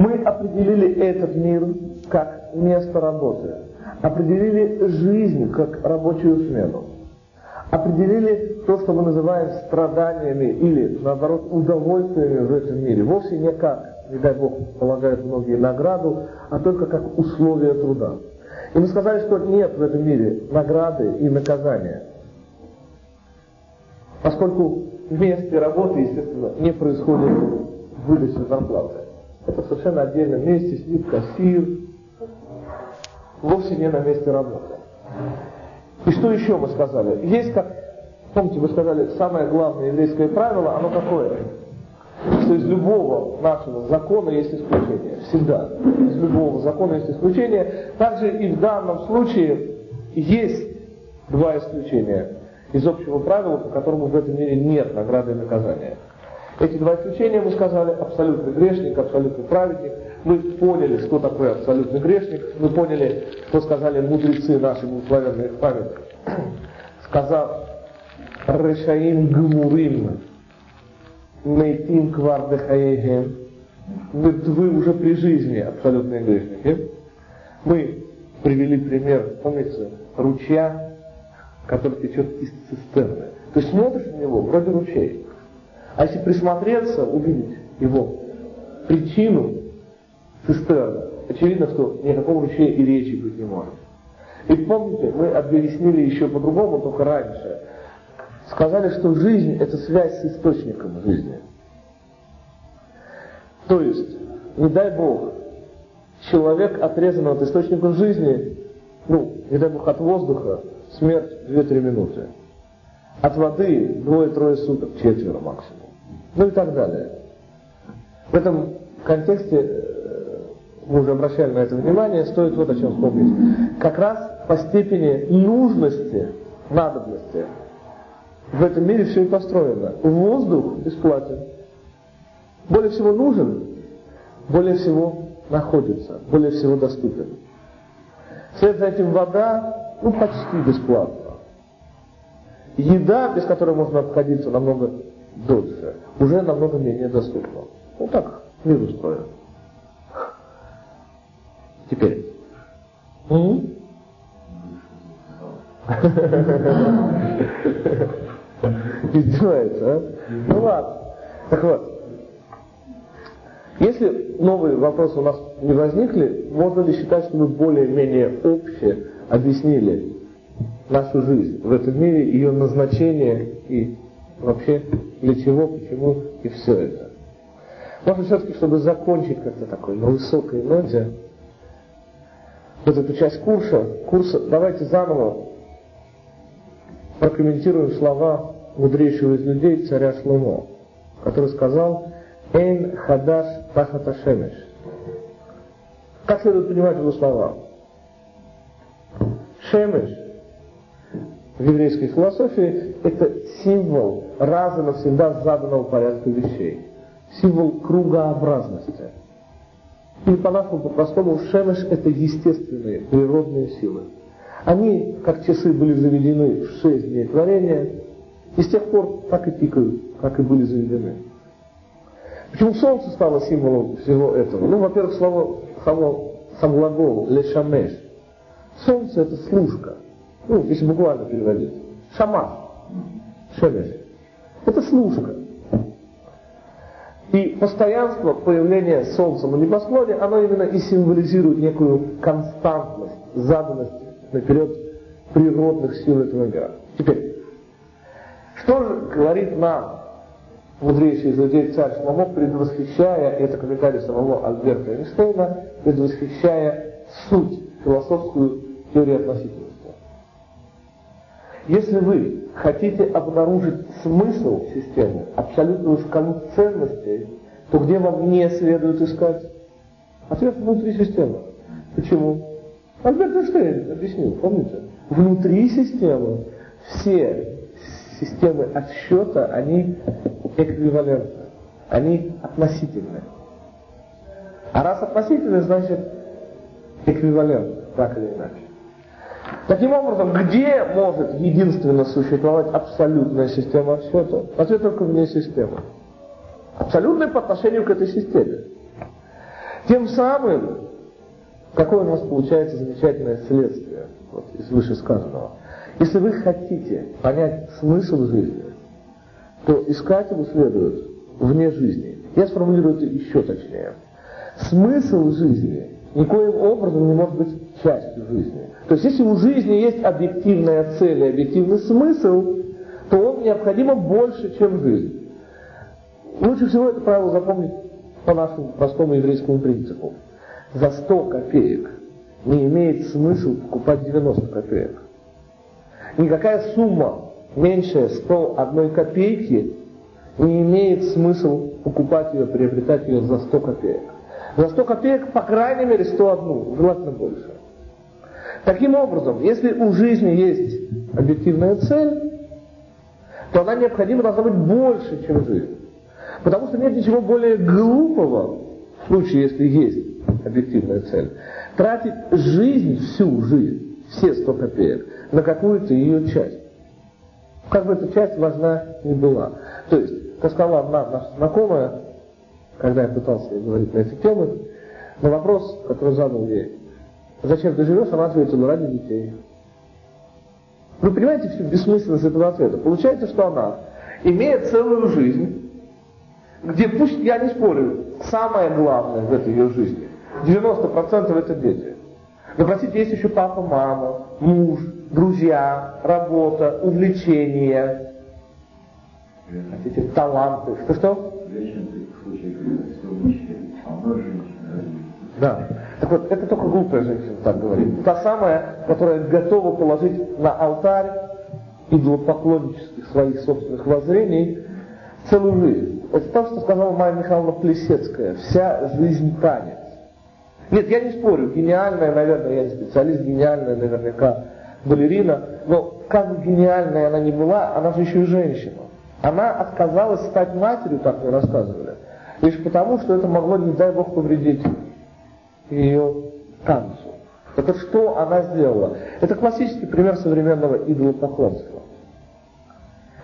Мы определили этот мир как место работы, определили жизнь как рабочую смену, определили то, что мы называем страданиями или, наоборот, удовольствиями в этом мире. Вовсе не как, не дай Бог, полагают многие награду, а только как условия труда. И мы сказали, что нет в этом мире награды и наказания. Поскольку в месте работы, естественно, не происходит выдача зарплаты. Это совершенно отдельном месте сидит кассир, вовсе не на месте работы. И что еще мы сказали? Есть как, помните, вы сказали, самое главное еврейское правило, оно какое? Что из любого нашего закона есть исключение. Всегда. Из любого закона есть исключение. Также и в данном случае есть два исключения из общего правила, по которому в этом мире нет награды и наказания. Эти два исключения мы сказали, абсолютный грешник, абсолютный праведник. Мы поняли, что такое абсолютный грешник. Мы поняли, что сказали мудрецы наши, благословенные их память. Сказав, Решаим Гмурим, Нейтим Квардехаегем, вы уже при жизни абсолютные грешники. Мы привели пример, помните, ручья, который течет из цистерны. Есть смотришь на него, вроде ручей. А если присмотреться, увидеть его причину цистерны, очевидно, что ни о каком ручье и речи быть не может. И помните, мы объяснили еще по-другому, только раньше. Сказали, что жизнь – это связь с источником жизни. То есть, не дай Бог, человек отрезан от источника жизни, ну, не дай Бог, от воздуха, смерть 2-3 минуты. От воды двое-трое суток, четверо максимум. Ну и так далее. В этом контексте, э, мы уже обращали на это внимание, стоит вот о чем вспомнить. Как раз по степени нужности, надобности, в этом мире все и построено. Воздух бесплатен. Более всего нужен, более всего находится, более всего доступен. Вслед за этим вода, ну, почти бесплатна. Еда, без которой можно обходиться намного дольше, уже намного менее доступна. Ну так, мир устроен. Теперь. Издевается, а? Ну ладно. Так вот, если новые вопросы у нас не возникли, можно ли считать, что мы более-менее общее объяснили нашу жизнь в этом мире, ее назначение и вообще для чего, почему и все это. Можно все-таки, чтобы закончить как-то такой на высокой ноте, вот эту часть курса, курса, давайте заново прокомментируем слова мудрейшего из людей царя Шломо, который сказал «Эйн хадаш тахата шемеш». Как следует понимать его слова? Шемеш в еврейской философии это символ раз и навсегда заданного порядка вещей. Символ кругообразности. Или по-нашему, по-простому, шемеш – это естественные, природные силы. Они, как часы, были заведены в шесть дней творения, и с тех пор так и тикают, как и были заведены. Почему солнце стало символом всего этого? Ну, во-первых, слово, само, сам глагол «лешамеш». Солнце – это служка – ну, если буквально переводить. Шаман. Шемеш. Это служка. И постоянство появления Солнца на небосклоне, оно именно и символизирует некую константность, заданность наперед природных сил этого мира. Теперь, что же говорит нам мудрейший из людей царь Шломо, предвосхищая, это комментарий самого Альберта Эйнштейна, предвосхищая суть философскую теории относительности. Если вы хотите обнаружить смысл системы, абсолютную шкалу ценностей, то где вам не следует искать? Ответ внутри системы. Почему? Альберт Эйнштейн объяснил, помните? Внутри системы все системы отсчета, они эквивалентны, они относительны. А раз относительны, значит эквивалентны, так или иначе. Таким образом, где может единственно существовать абсолютная система отсчета? Ответ только вне системы. Абсолютная по отношению к этой системе. Тем самым, какое у нас получается замечательное следствие вот, из вышесказанного. Если вы хотите понять смысл жизни, то искать его следует вне жизни. Я сформулирую это еще точнее. Смысл жизни никоим образом не может быть частью жизни. То есть если у жизни есть объективная цель и объективный смысл, то он необходимо больше, чем жизнь. Лучше всего это правило запомнить по нашему простому еврейскому принципу. За 100 копеек не имеет смысла покупать 90 копеек. Никакая сумма меньше 101 копейки не имеет смысла покупать ее, приобретать ее за 100 копеек. За 100 копеек, по крайней мере, 101, желательно больше. Таким образом, если у жизни есть объективная цель, то она необходимо должна быть больше, чем жизнь. Потому что нет ничего более глупого, в случае, если есть объективная цель, тратить жизнь, всю жизнь, все 100 копеек, на какую-то ее часть. Как бы эта часть важна не была. То есть, как сказала одна наша знакомая, когда я пытался ей говорить на эти темы, на вопрос, который задал ей, зачем ты живешь, она ответила, ради детей. Вы понимаете всю бессмысленность этого ответа? Получается, что она, имея целую жизнь, где, пусть я не спорю, самое главное в этой ее жизни, 90% это дети. Но, простите, есть еще папа, мама, муж, друзья, работа, увлечения, хотите, таланты. Что что? Да. Так вот, это только глупая женщина так говорит. Та самая, которая готова положить на алтарь идолопоклоннических своих собственных воззрений целую жизнь. Это то, что сказала Майя Михайловна Плесецкая. Вся жизнь танец. Нет, я не спорю, гениальная, наверное, я не специалист, гениальная наверняка балерина, но как гениальная она ни была, она же еще и женщина. Она отказалась стать матерью, так мне рассказывали, лишь потому, что это могло, не дай Бог, повредить ее танцу. Вот, что она сделала? Это классический пример современного идолопоклонства.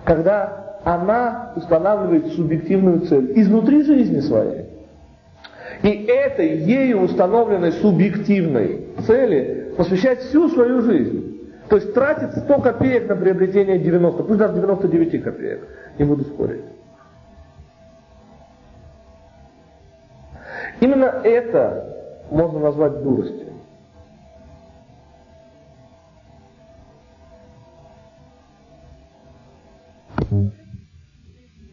Когда она устанавливает субъективную цель изнутри жизни своей. И этой ею установленной субъективной цели посвящает всю свою жизнь. То есть тратит 100 копеек на приобретение 90, пусть даже 99 копеек. Не буду спорить. Именно это можно назвать дуростью.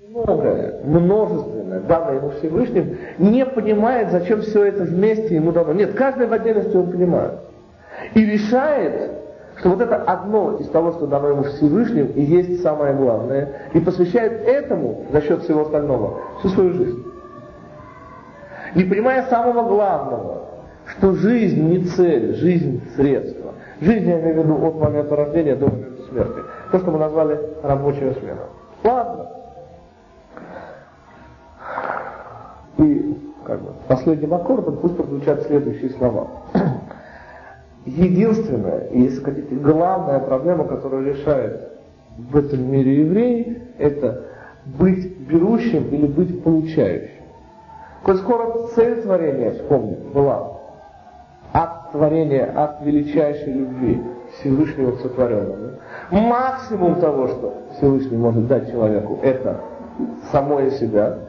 Многое, множественное, данное ему Всевышним, не понимает, зачем все это вместе ему дано. Нет, каждый в отдельности он понимает. И решает, что вот это одно из того, что дано ему Всевышним, и есть самое главное, и посвящает этому за счет всего остального всю свою жизнь не понимая самого главного, что жизнь не цель, жизнь средство. Жизнь, я имею в виду, от момента рождения до момента смерти. То, что мы назвали рабочая смена. Ладно. И как бы, последним аккордом пусть прозвучат следующие слова. Единственная, если хотите, главная проблема, которую решает в этом мире евреи, это быть берущим или быть получающим. Коль скоро цель творения, вспомним, была акт творения, акт величайшей любви Всевышнего к сотворенному. Максимум того, что Всевышний может дать человеку, это самое себя.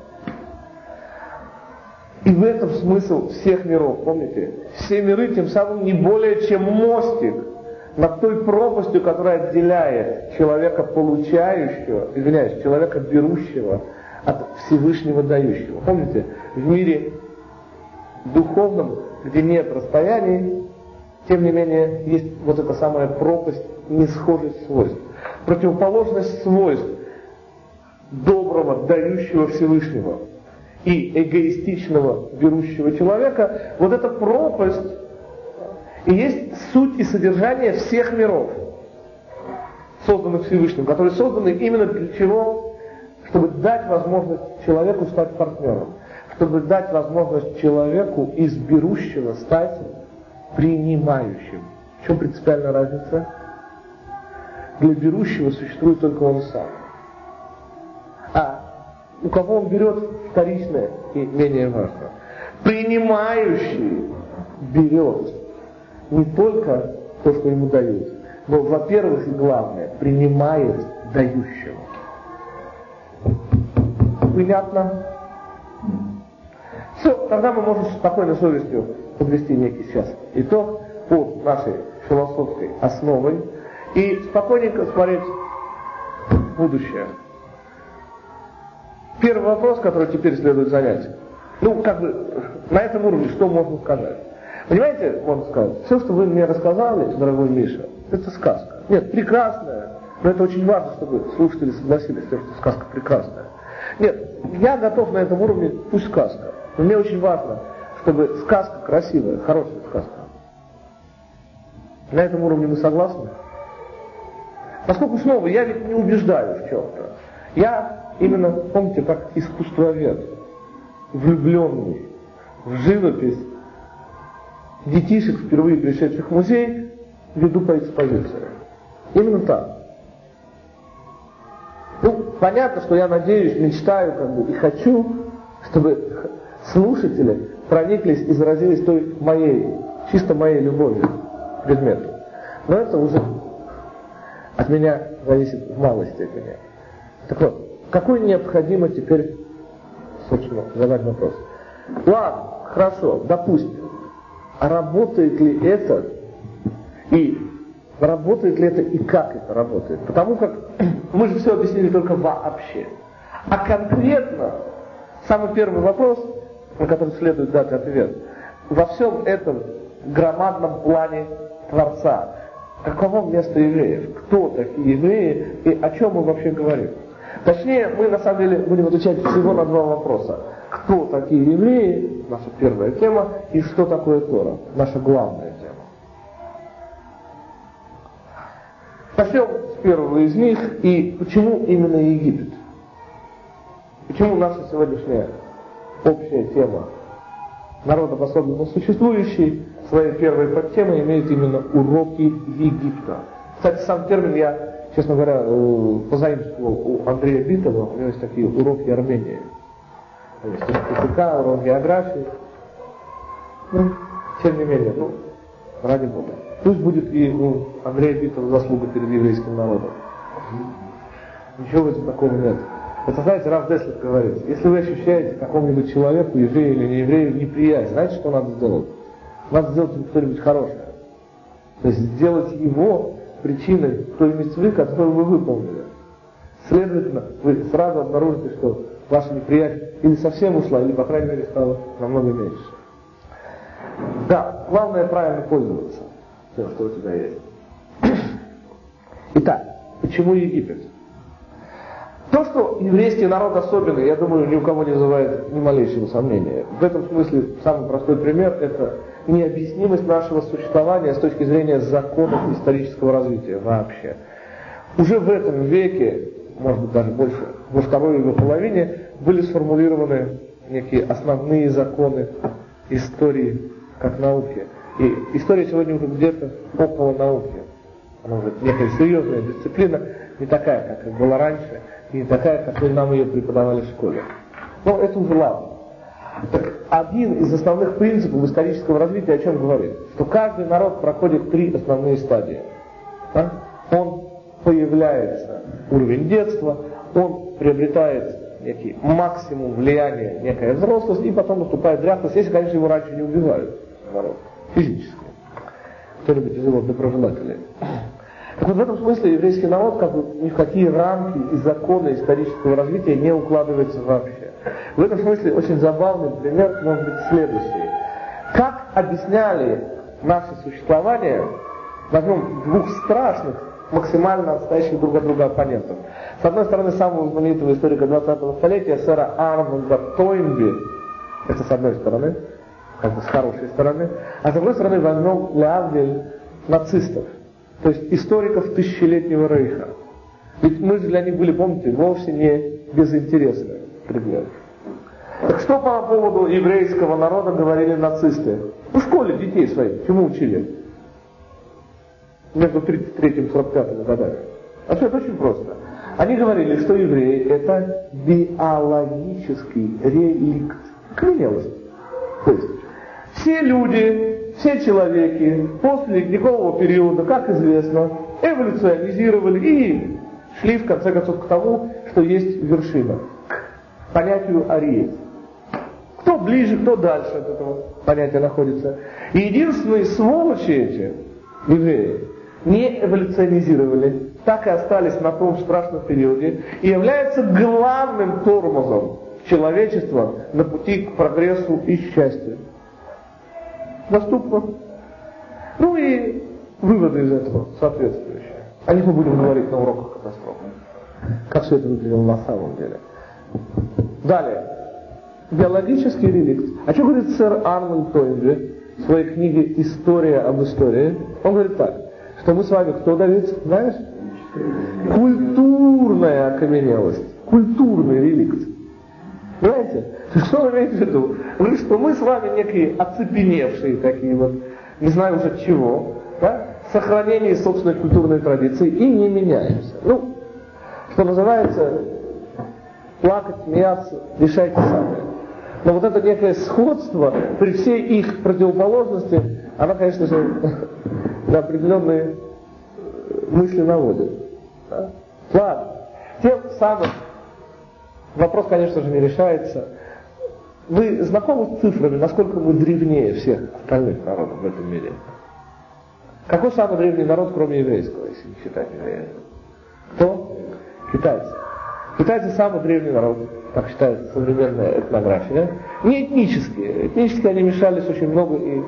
И в этом смысл всех миров, помните? Все миры тем самым не более чем мостик над той пропастью, которая отделяет человека получающего, извиняюсь, человека берущего от Всевышнего дающего. Помните, в мире духовном, где нет расстояний, тем не менее, есть вот эта самая пропасть несхожесть свойств. Противоположность свойств доброго, дающего Всевышнего и эгоистичного, берущего человека, вот эта пропасть и есть суть и содержание всех миров, созданных Всевышним, которые созданы именно для чего? чтобы дать возможность человеку стать партнером, чтобы дать возможность человеку из берущего стать принимающим. В чем принципиальная разница? Для берущего существует только он сам. А у кого он берет, вторичное и менее важно. Принимающий берет не только то, что ему дают, но, во-первых, и главное, принимает дающего. Понятно? Все, тогда мы можем с спокойной совестью подвести некий сейчас итог по нашей философской основой и спокойненько смотреть в будущее. Первый вопрос, который теперь следует занять. Ну, как бы, на этом уровне что можно сказать? Понимаете, можно сказать, все, что вы мне рассказали, дорогой Миша, это сказка. Нет, прекрасная, но это очень важно, чтобы слушатели согласились что сказка прекрасная. Нет, я готов на этом уровне, пусть сказка. Но мне очень важно, чтобы сказка красивая, хорошая сказка. На этом уровне мы согласны? Поскольку снова я ведь не убеждаю в чем-то. Я именно, помните, как искусствовед, влюбленный в живопись, детишек, впервые пришедших в музей, веду по экспозиции. Именно так. Ну, понятно, что я надеюсь, мечтаю как бы, и хочу, чтобы слушатели прониклись и заразились той моей, чисто моей любовью к предмету. Но это уже от меня зависит в малой степени. Так вот, какой необходимо теперь, собственно, задать вопрос? Ладно, хорошо, допустим. А работает ли это и работает ли это и как это работает? Потому как мы же все объяснили только вообще. А конкретно, самый первый вопрос, на который следует дать ответ, во всем этом громадном плане Творца, каково место евреев, кто такие евреи и о чем мы вообще говорим. Точнее, мы на самом деле будем отвечать всего на два вопроса. Кто такие евреи, наша первая тема, и что такое Тора, наша главная тема. Начнем с первого из них, и почему именно Египет? Почему наша сегодняшняя общая тема народопособно существующий своей первой подтемой имеет именно уроки Египта. Кстати, сам термин я, честно говоря, позаимствовал у Андрея Битова, у него есть такие уроки Армении. Есть языка, урок географии. Ну, тем не менее, ну, ради Бога. Пусть будет и у Андрея Битова заслуга перед еврейским народом. Ничего в этом такого нет. Это, знаете, Раф Деслер говорит, если вы ощущаете какому-нибудь человеку, еврею или не еврею, неприязнь, знаете, что надо сделать? Надо сделать что-нибудь хорошее. То есть сделать его причиной той митцвы, которую вы выполнили. Следовательно, вы сразу обнаружите, что ваша неприязнь или совсем ушла, или, по крайней мере, стала намного меньше. Да, главное правильно пользоваться тем, что у тебя есть. Итак, почему Египет? То, что еврейский народ особенный, я думаю, ни у кого не вызывает ни малейшего сомнения. В этом смысле самый простой пример – это необъяснимость нашего существования с точки зрения законов исторического развития вообще. Уже в этом веке, может быть даже больше, во второй его половине, были сформулированы некие основные законы истории как науки. И история сегодня уже где-то около науки. Она уже некая серьезная дисциплина, не такая, как была раньше – и такая, какой нам ее преподавали в школе. Но это уже ладно. Так один из основных принципов исторического развития о чем говорит? Что каждый народ проходит три основные стадии. Да? Он появляется, уровень детства, он приобретает некий максимум влияния, некая взрослость, и потом наступает зрелость, если, конечно, его раньше не убивают, народ, физически. Кто-нибудь из его доброжелателей. Вот в этом смысле еврейский народ как бы ни в какие рамки и законы исторического развития не укладывается вообще. В этом смысле очень забавный пример может быть следующий. Как объясняли наше существование, возьмем двух страшных, максимально отстоящих друг от друга оппонентов. С одной стороны, самого знаменитого историка 20-го столетия, сэра Арнольда Тойнби, это с одной стороны, как бы с хорошей стороны, а с другой стороны возьмем Леавдель нацистов – то есть историков тысячелетнего рейха. Ведь мы для них были, помните, вовсе не безинтересны предмет. Так что по поводу еврейского народа говорили нацисты? Ну, в школе детей своих, чему учили? Между 33 и 45 годами. А все это очень просто. Они говорили, что евреи это биологический реликт. Кленелость. То есть, все люди, все человеки после ледникового периода, как известно, эволюционизировали и шли в конце концов к тому, что есть вершина, к понятию ариец. Кто ближе, кто дальше от этого понятия находится. И единственные сволочи эти, евреи, не эволюционизировали, так и остались на том страшном периоде и являются главным тормозом человечества на пути к прогрессу и счастью. Доступно. Ну и выводы из этого соответствующие. О них мы будем говорить на уроках катастрофы. Как все это выглядело на самом деле. Далее. Биологический реликт. О чем говорит сэр Арнольд Тойнби в своей книге «История об истории»? Он говорит так, что мы с вами, кто Давид, знаешь? Культурная окаменелость. Культурный реликт. Понимаете? Что он имеет в виду? Говорит, что мы с вами некие оцепеневшие такие вот, не знаю уже чего, да? сохранение собственной культурной традиции и не меняемся. Ну, что называется, плакать, смеяться, решайте сами. Но вот это некое сходство при всей их противоположности, она, конечно же, на определенные мысли наводит. Да? Ладно. Тем самым вопрос, конечно же, не решается. Вы знакомы с цифрами, насколько мы древнее всех остальных народов в этом мире? Какой самый древний народ, кроме еврейского, если не считать евреев? Кто? Китайцы. Китайцы самый древний народ, так считает современная этнография. Не этнические. Этнически они мешались очень много и...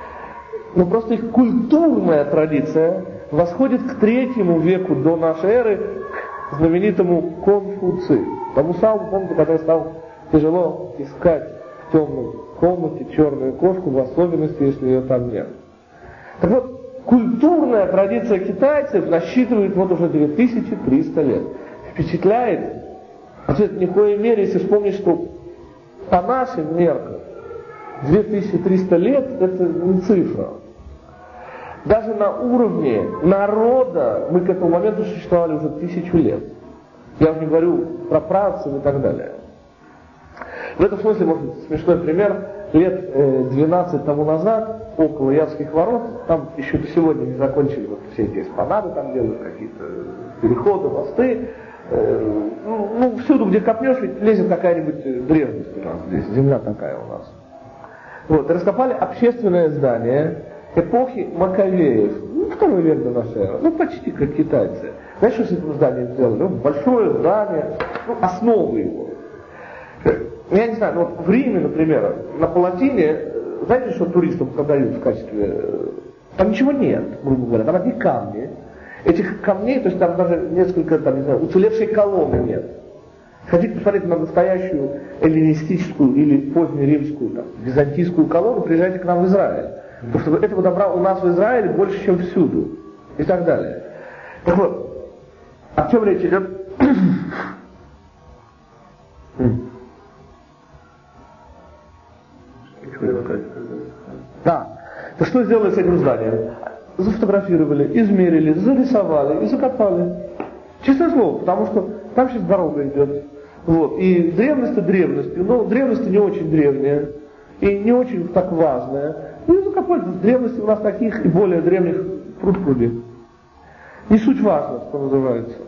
Но просто их культурная традиция восходит к третьему веку до нашей эры, к знаменитому Конфуцию. Тому самому, помните, который стал тяжело искать в темной комнате черную кошку, в особенности, если ее там нет. Так вот, культурная традиция китайцев насчитывает вот уже 2300 лет. Впечатляет? Это ни в коей мере, если вспомнить, что по нашим меркам 2300 лет это не цифра. Даже на уровне народа мы к этому моменту существовали уже тысячу лет. Я уже не говорю про працев и так далее. В этом смысле, может быть, смешной пример. Лет 12 э, тому назад, около Явских ворот, там еще до сегодня не закончили вот все эти эспонады, там делают какие-то переходы, мосты. Э, ну, ну, всюду, где копнешь, ведь лезет какая-нибудь древность у нас здесь, земля такая у нас. Вот, раскопали общественное здание, эпохи Маковеев, ну, второй век до нашей эры, ну, почти как китайцы. Знаешь, что с этим зданием сделали? Ну, большое здание, ну, основы его. Я не знаю, ну, вот в Риме, например, на Палатине, знаете, что туристам продают в качестве... Там ничего нет, грубо говоря, там одни камни. Этих камней, то есть там даже несколько, там, не знаю, уцелевшей колонны нет. Хотите посмотреть на настоящую эллинистическую или позднеримскую, там, византийскую колонну, приезжайте к нам в Израиль. Потому что этого добра у нас в Израиле больше, чем всюду. И так далее. Так вот, о чем речь идет? Да. То что сделали с этим зданием? Зафотографировали, измерили, зарисовали и закопали. Честное слово, потому что там сейчас дорога идет. Вот. И древность древностью, но древность не очень древняя и не очень так важная. Ну, закопать в древности у нас таких и более древних пруд-пруди. Не суть важно, что называется.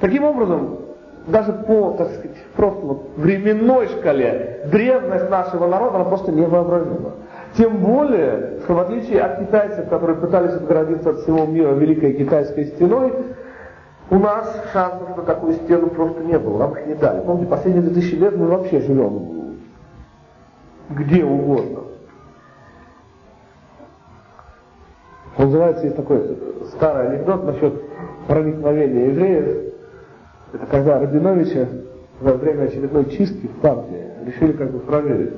Таким образом, даже по, так сказать, просто вот временной шкале древность нашего народа, она просто невообразима. Тем более, что в отличие от китайцев, которые пытались отгородиться от всего мира Великой Китайской стеной, у нас шансов на такую стену просто не было, нам их не дали. Помните, последние 2000 лет мы вообще живем где угодно. Называется, есть такой старый анекдот насчет проникновения евреев. Это когда Рабиновича во время очередной чистки в партии решили как бы проверить.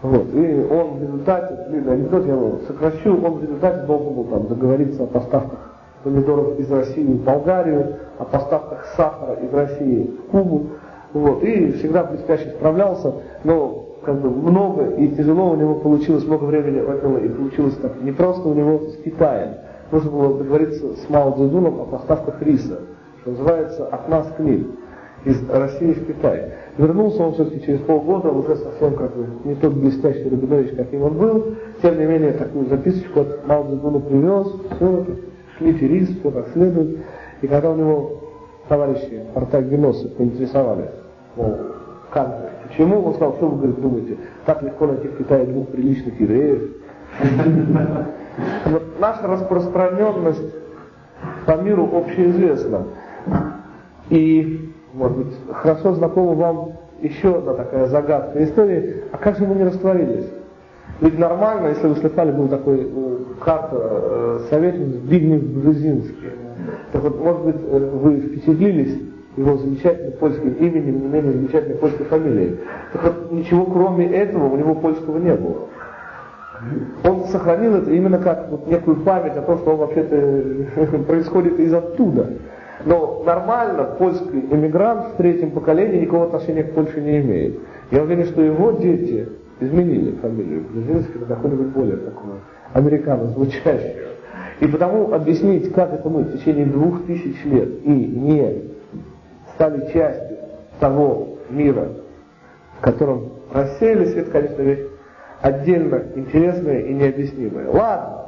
Вот. И он в результате, длинный анекдот, я его сокращу, он в результате должен был там договориться о поставках помидоров из России в Болгарию, о поставках сахара из России в Кубу. Вот. И всегда блестяще справлялся, но как бы много и тяжело у него получилось, много времени отняло, и получилось так не просто у него с Китаем. Нужно было договориться с Мао Цзэдуном о поставках риса, называется «от нас к ним» из России в Китай. Вернулся он все-таки через полгода, уже совсем как бы не тот блестящий Рабинович, каким он был. Тем не менее, такую записочку от Мао Цзэдуна привез, все, шли ферист, все как следует. И когда у него товарищи ортогеносы поинтересовались, мол, как, почему, он сказал, что вы говорит, думаете, так легко найти в Китае двух приличных евреев. Наша распространенность по миру общеизвестна. И, может быть, хорошо знакома вам еще одна такая загадка истории. А как же мы не растворились? Ведь нормально, если вы слыхали, был такой ну, карта э, советник Збигнев Бжезинский. Так вот, может быть, э, вы впечатлились его замечательным польским именем, не менее замечательной польской фамилией. Так вот, ничего кроме этого у него польского не было. Он сохранил это именно как вот некую память о том, что он вообще-то происходит из оттуда. Но нормально польский эмигрант в третьем поколении никакого отношения к Польше не имеет. Я уверен, что его дети изменили фамилию Бжезинский на какую-нибудь более такую американо звучащую. И потому объяснить, как это мы в течение двух тысяч лет и не стали частью того мира, в котором рассеялись, это, конечно, вещь отдельно интересная и необъяснимая. Ладно,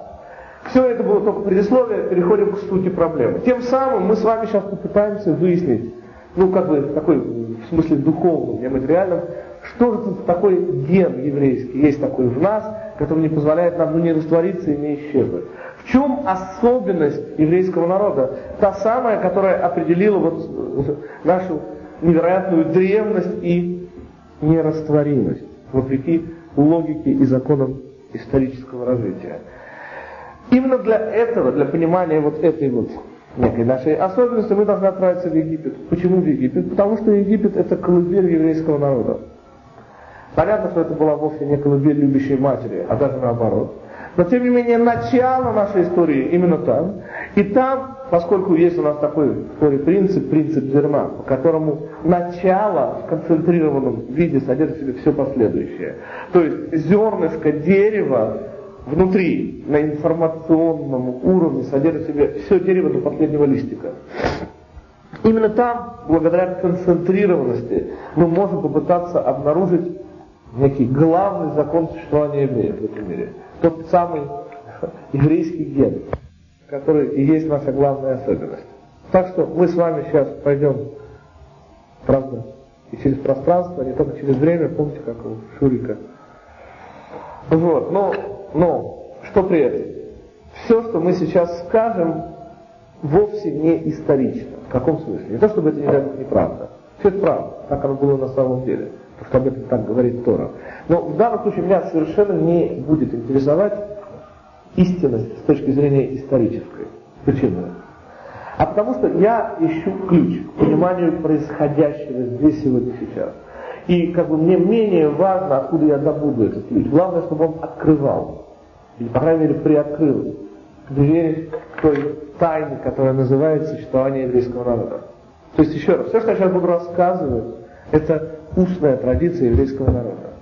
все это было только предисловие, переходим к сути проблемы. Тем самым мы с вами сейчас попытаемся выяснить, ну, как бы, такой, в смысле духовном, нематериальном, что же тут такой ген еврейский есть такой в нас, который не позволяет нам ну, не раствориться и не исчезнуть. В чем особенность еврейского народа? Та самая, которая определила вот нашу невероятную древность и нерастворимость, вопреки логике и законам исторического развития. Именно для этого, для понимания вот этой вот некой нашей особенности, мы должны отправиться в Египет. Почему в Египет? Потому что Египет это колыбель еврейского народа. Понятно, что это была вовсе не колыбель любящей матери, а даже наоборот. Но тем не менее, начало нашей истории именно там. И там, поскольку есть у нас такой в принцип, принцип зерна, по которому начало в концентрированном виде содержит в себе все последующее. То есть зернышко дерева внутри, на информационном уровне, содержит в себе все дерево до последнего листика. Именно там, благодаря концентрированности, мы можем попытаться обнаружить некий главный закон существования мира в этом мире. Тот самый еврейский ген, который и есть наша главная особенность. Так что мы с вами сейчас пойдем, правда, и через пространство, а не только через время, помните, как у Шурика. Вот, но, но, что при этом? Все, что мы сейчас скажем, вовсе не исторично. В каком смысле? Не то, чтобы это не неправда. Все это правда, так оно было на самом деле что об этом так говорит Тора. Но в данном случае меня совершенно не будет интересовать истинность с точки зрения исторической. Почему? А потому что я ищу ключ к пониманию происходящего здесь, сегодня, сейчас. И как бы мне менее важно, откуда я добуду этот ключ. Главное, чтобы он открывал. Или, по крайней мере, приоткрыл дверь к той тайне, которая называется существование еврейского народа. То есть, еще раз, все, что я сейчас буду рассказывать, это устная традиция еврейского народа.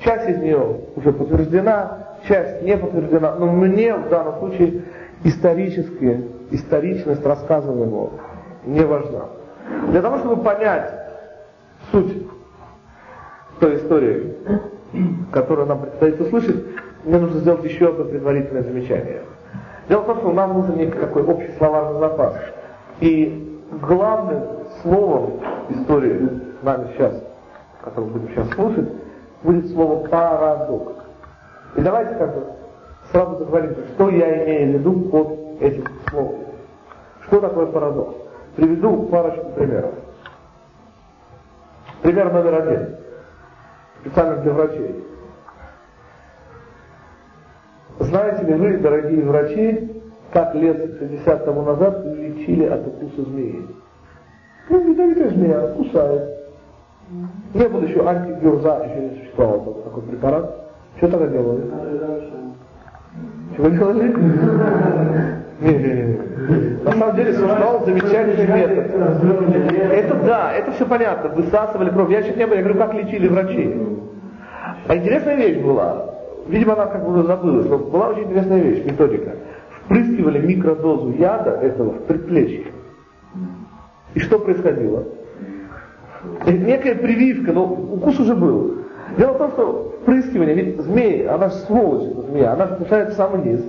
Часть из нее уже подтверждена, часть не подтверждена, но мне в данном случае историческая, историчность рассказываемого не важна. Для того, чтобы понять суть той истории, которую нам предстоит услышать, мне нужно сделать еще одно предварительное замечание. Дело в том, что нам нужен некий такой общий словарный запас. И главным словом истории нами сейчас которое будем сейчас слушать, будет слово парадокс. И давайте как бы сразу договоримся, что я имею в виду под этим словом. Что такое парадокс? Приведу парочку примеров. Пример номер один. Специально для врачей. Знаете ли вы, дорогие врачи, как лет 60 тому назад лечили от укуса змеи? Ну, ядовитая змея кусает. Не было еще антигюрза, еще не существовал такой препарат. Что тогда делали? Чего делали? На самом деле существовал замечательный метод. Это да, это все понятно. Высасывали кровь. Я чуть не был, я говорю, как лечили врачи. А интересная вещь была. Видимо, она как бы забылась, но была очень интересная вещь, методика. Впрыскивали микродозу яда этого в предплечье. И что происходило? Некая прививка, но укус уже был. Дело в том, что впрыскивание, ведь змеи, она же сволочь, эта змея, она же в самый низ.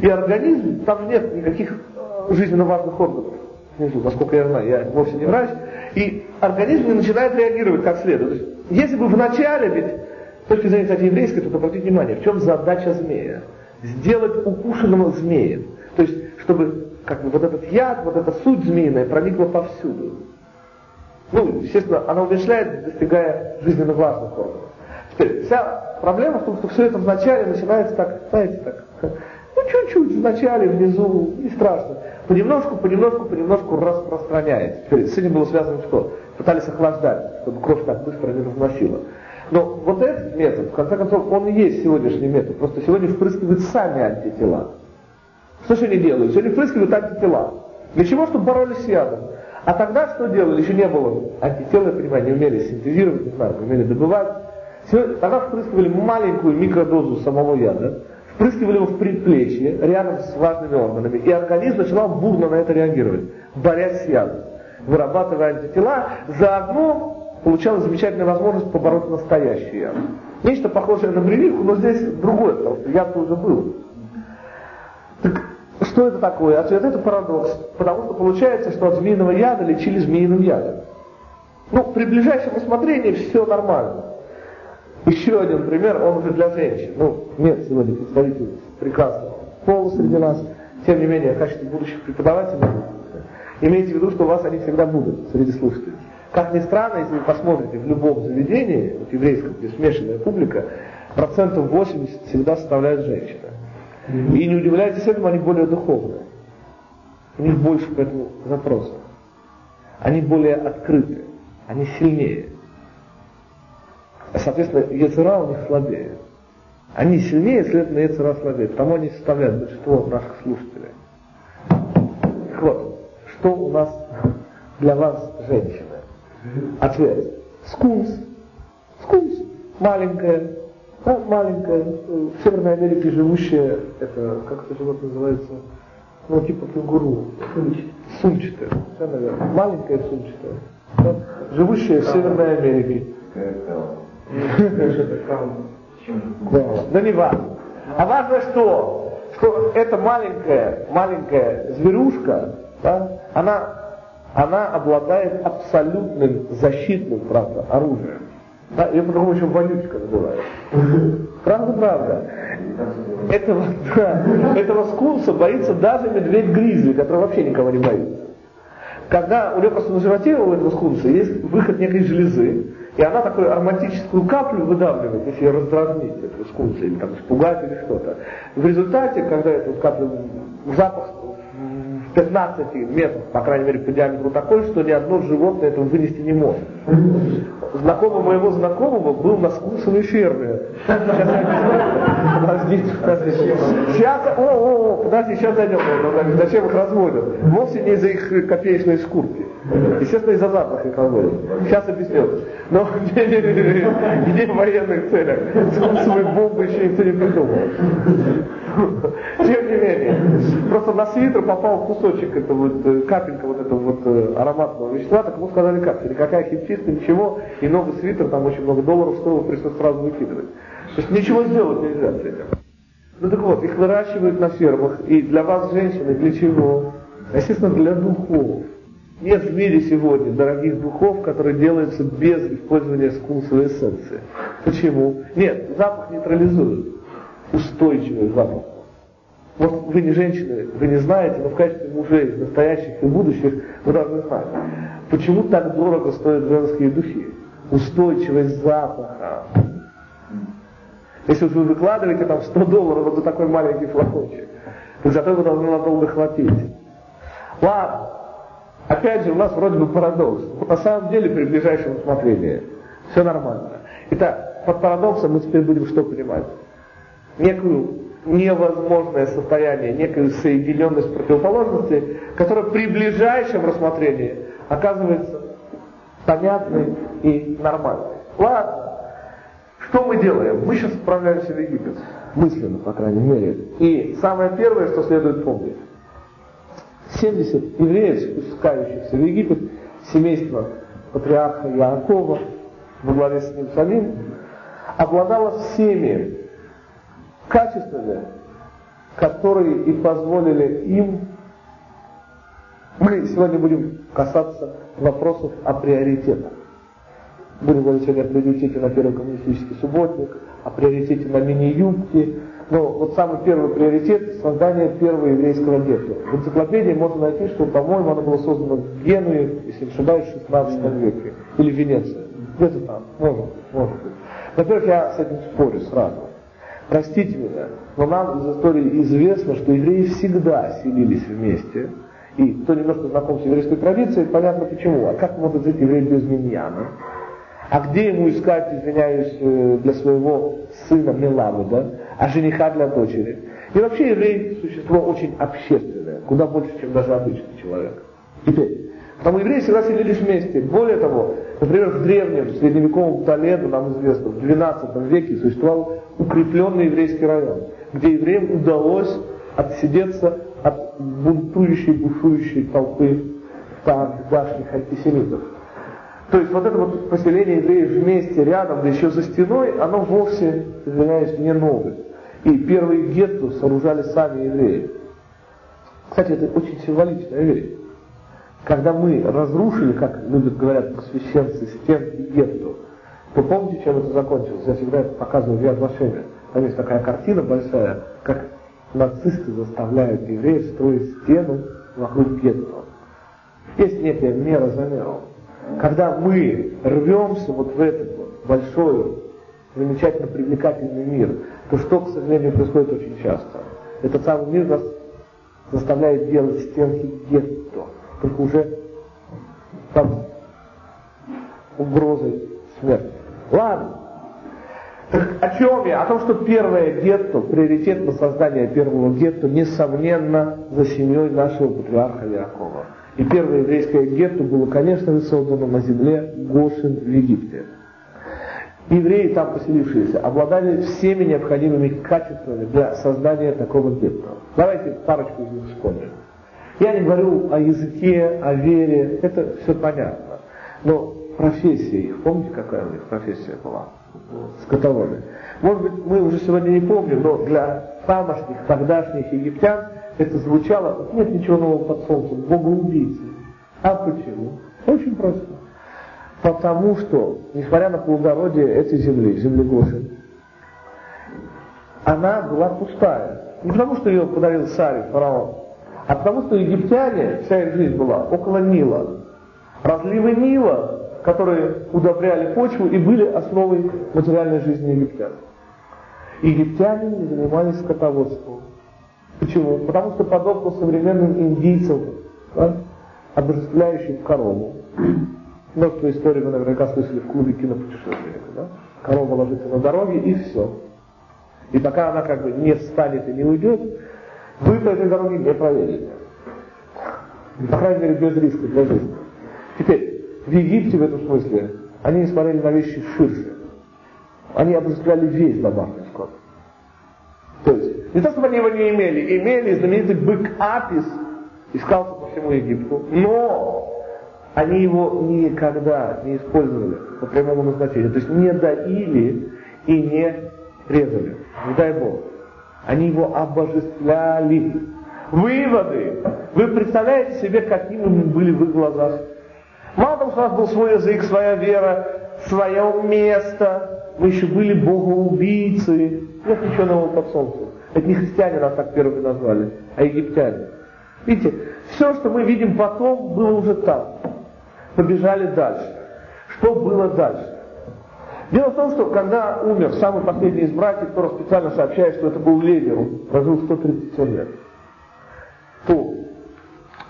И организм, там нет никаких э, жизненно важных органов внизу, насколько я знаю, я вовсе не врач, и организм не начинает реагировать как следует. Есть, если бы вначале, ведь с точки зрения, кстати, еврейской, то обратите внимание, в чем задача змея? Сделать укушенного змеем. То есть, чтобы как бы вот этот яд, вот эта суть змеиная проникла повсюду. Ну, естественно, она умерщвляет, достигая жизненно важных органов. Теперь, вся проблема в том, что все это вначале начинается так, знаете, так, ну, чуть-чуть вначале, внизу, не страшно. Понемножку, понемножку, понемножку распространяется. Теперь, с этим было связано что? Пытались охлаждать, чтобы кровь так быстро не разносила. Но вот этот метод, в конце концов, он и есть сегодняшний метод. Просто сегодня впрыскивают сами антитела. Что же они делают? Сегодня впрыскивают антитела. Для чего? Чтобы боролись с ядом. А тогда что делали? Еще не было антител, я понимаю, не умели синтезировать, не знаю, не умели добывать. Тогда впрыскивали маленькую микродозу самого яда, впрыскивали его в предплечье, рядом с важными органами, и организм начинал бурно на это реагировать, борясь с ядом, вырабатывая антитела, заодно получалась замечательная возможность побороть настоящий яд. Нечто похожее на прививку, но здесь другое, потому что яд уже был. Так что это такое? Ответ это парадокс, потому что получается, что от змеиного яда лечили змеиным ядом. Ну, при ближайшем рассмотрении все нормально. Еще один пример, он уже для женщин. Ну, нет сегодня представителей прекрасного пола среди нас. Тем не менее, в качестве будущих преподавателей, имейте в виду, что у вас они всегда будут среди слушателей. Как ни странно, если вы посмотрите в любом заведении, вот еврейском, где смешанная публика, процентов 80 всегда составляют женщины. И не удивляйтесь этому, они более духовные. У них больше к этому запроса. Они более открыты, они сильнее. Соответственно, Ецера у них слабее. Они сильнее, следовательно, Ецера слабее. Потому они составляют большинство наших слушателей. Так вот, что у нас для вас женщины? Ответ. Скунс. Скунс. Маленькая. Да, маленькая. В Северной Америке живущая, это, как это животное называется? Ну, типа кенгуру. Сумчатая. Сумчатая. Да, наверное. Маленькая сумчатая. Да? Живущая в Северной Америке. Да не важно. А важно что? Что эта маленькая, маленькая зверушка, да, она, она обладает абсолютным защитным, правда, оружием. Да, ее по-другому еще вонючка называют. Правда, правда. Этого, да, этого скунса боится даже медведь-гризли, который вообще никого не боится. Когда у него просто на животе у этого скунса есть выход некой железы, и она такую ароматическую каплю выдавливает, если ее раздразнить, эту скунса, или там испугать, или что-то. В результате, когда эту каплю, запах в 15 метрах, по крайней мере, по диаметру такой, что ни одно животное этого вынести не может. Знакомый моего знакомого был на скунсовой ферме. Подождите, подождите. Сейчас, о, о, о, подожди, сейчас зайдем. Зачем их разводят? Вовсе не из-за их копеечной шкурки. Естественно, из-за запаха их разводят. Сейчас объясню. Но не в военных целях. Скунсовые бомбы еще никто не придумал. Тем не менее, просто на свитер попал кусочек, это вот э, капелька вот этого вот э, ароматного вещества, так ему сказали как, никакая химчистка, ничего, и новый свитер, там очень много долларов стоило, пришлось сразу выкидывать. То есть ничего сделать нельзя с этим. Ну так вот, их выращивают на фермах, и для вас, женщины, для чего? Естественно, для духов. Нет в мире сегодня дорогих духов, которые делаются без использования скунсовой эссенции. Почему? Нет, запах нейтрализует устойчивый запах. Вот вы не женщины, вы не знаете, но в качестве мужей, настоящих и будущих, вы должны знать. Почему так дорого стоят женские духи? Устойчивость запаха. Если вы выкладываете там 100 долларов вот за такой маленький флакончик, то зато вы должны надолго хватить. Ладно. Опять же, у нас вроде бы парадокс. Но на самом деле, при ближайшем рассмотрении все нормально. Итак, под парадоксом мы теперь будем что понимать? некую невозможное состояние, некую соединенность противоположностей, которая при ближайшем рассмотрении оказывается понятной и нормальной. Ладно, что мы делаем? Мы сейчас отправляемся в Египет, мысленно, по крайней мере. И самое первое, что следует помнить, 70 евреев, спускающихся в Египет, семейство патриарха Иакова во главе с ним самим, обладала всеми качествами, которые и позволили им мы сегодня будем касаться вопросов о приоритетах. Будем говорить сегодня о приоритете на первый коммунистический субботник, о приоритете на мини-юбки. Но вот самый первый приоритет – создание первого еврейского гетто. В энциклопедии можно найти, что, по-моему, оно было создано в Генуе, если не ошибаюсь, в 16 веке. Или в Венеции. Где-то там. Может, может быть. Во-первых, я с этим спорю сразу. Простите меня, но нам из истории известно, что евреи всегда селились вместе. И кто немножко знаком с еврейской традицией, понятно почему. А как может жить еврей без миньяна? А где ему искать, извиняюсь, э, для своего сына Милану, да? А жениха для дочери? И вообще еврей существо очень общественное, куда больше, чем даже обычный человек. Теперь, потому евреи всегда селились вместе. Более того, например, в древнем, средневековом Толеду, нам известно, в XII веке существовал укрепленный еврейский район, где евреям удалось отсидеться от бунтующей, бушующей толпы тогдашних антисемитов. То есть вот это вот поселение евреев вместе, рядом, да еще за стеной, оно вовсе, извиняюсь, не новое. И первые гетто сооружали сами евреи. Кстати, это очень символичная вещь. Когда мы разрушили, как любят говорят просвещенцы, стенки гетто, то помните, чем это закончилось? Я всегда это показываю в Яд Там есть такая картина большая, как нацисты заставляют евреев строить стену вокруг гетто. Есть некая мера за меру. Когда мы рвемся вот в этот вот большой, замечательно привлекательный мир, то что, к сожалению, происходит очень часто? Этот самый мир нас заставляет делать стенки гетто, только уже там угрозой смерти. Ладно, так о чем я? О том, что первое гетто, приоритет на создание первого гетто, несомненно, за семьей нашего патриарха Якова. И первое еврейское гетто было, конечно же, создано на земле Гошин в Египте. Евреи, там поселившиеся, обладали всеми необходимыми качествами для создания такого гетто. Давайте парочку из них вспомним. Я не говорю о языке, о вере, это все понятно. Но профессия их, помните, какая у них профессия была? скотоводы. Может быть, мы уже сегодня не помним, но для тамошних, тогдашних египтян это звучало, нет ничего нового под солнцем, богоубийцы. А почему? Очень просто. Потому что, несмотря на плодородие этой земли, земли Гошин, она была пустая. Не потому, что ее подарил царь, фараон, а потому, что египтяне, вся их жизнь была около Нила. Разливы Нила которые удобряли почву и были основой материальной жизни египтян. Египтяне не занимались скотоводством. Почему? Потому что подобно современным индийцам, да, обожествляющим корову. Множество историй вы наверняка слышали в клубе кинопутешественника. Да? Корова ложится на дороге и все. И пока она как бы не встанет и не уйдет, вы по этой дороге не проверите. По крайней мере, без риска для жизни. Теперь, в Египте в этом смысле они смотрели на вещи ширше. Они обожествляли весь домашний скот. То есть, не то, чтобы они его не имели, имели знаменитый бык Апис, искался по всему Египту, но они его никогда не использовали по прямому назначению. То есть не доили и не резали. Не дай Бог. Они его обожествляли. Выводы. Вы представляете себе, какими мы были в их глазах? Мало того, что у нас был свой язык, своя вера, свое место, мы еще были богоубийцы. Нет ничего нового под солнцем. Это не христиане нас так первыми назвали, а египтяне. Видите, все, что мы видим потом, было уже там. Побежали дальше. Что было дальше? Дело в том, что когда умер самый последний из братьев, который специально сообщает, что это был Левер, он прожил 137 лет, то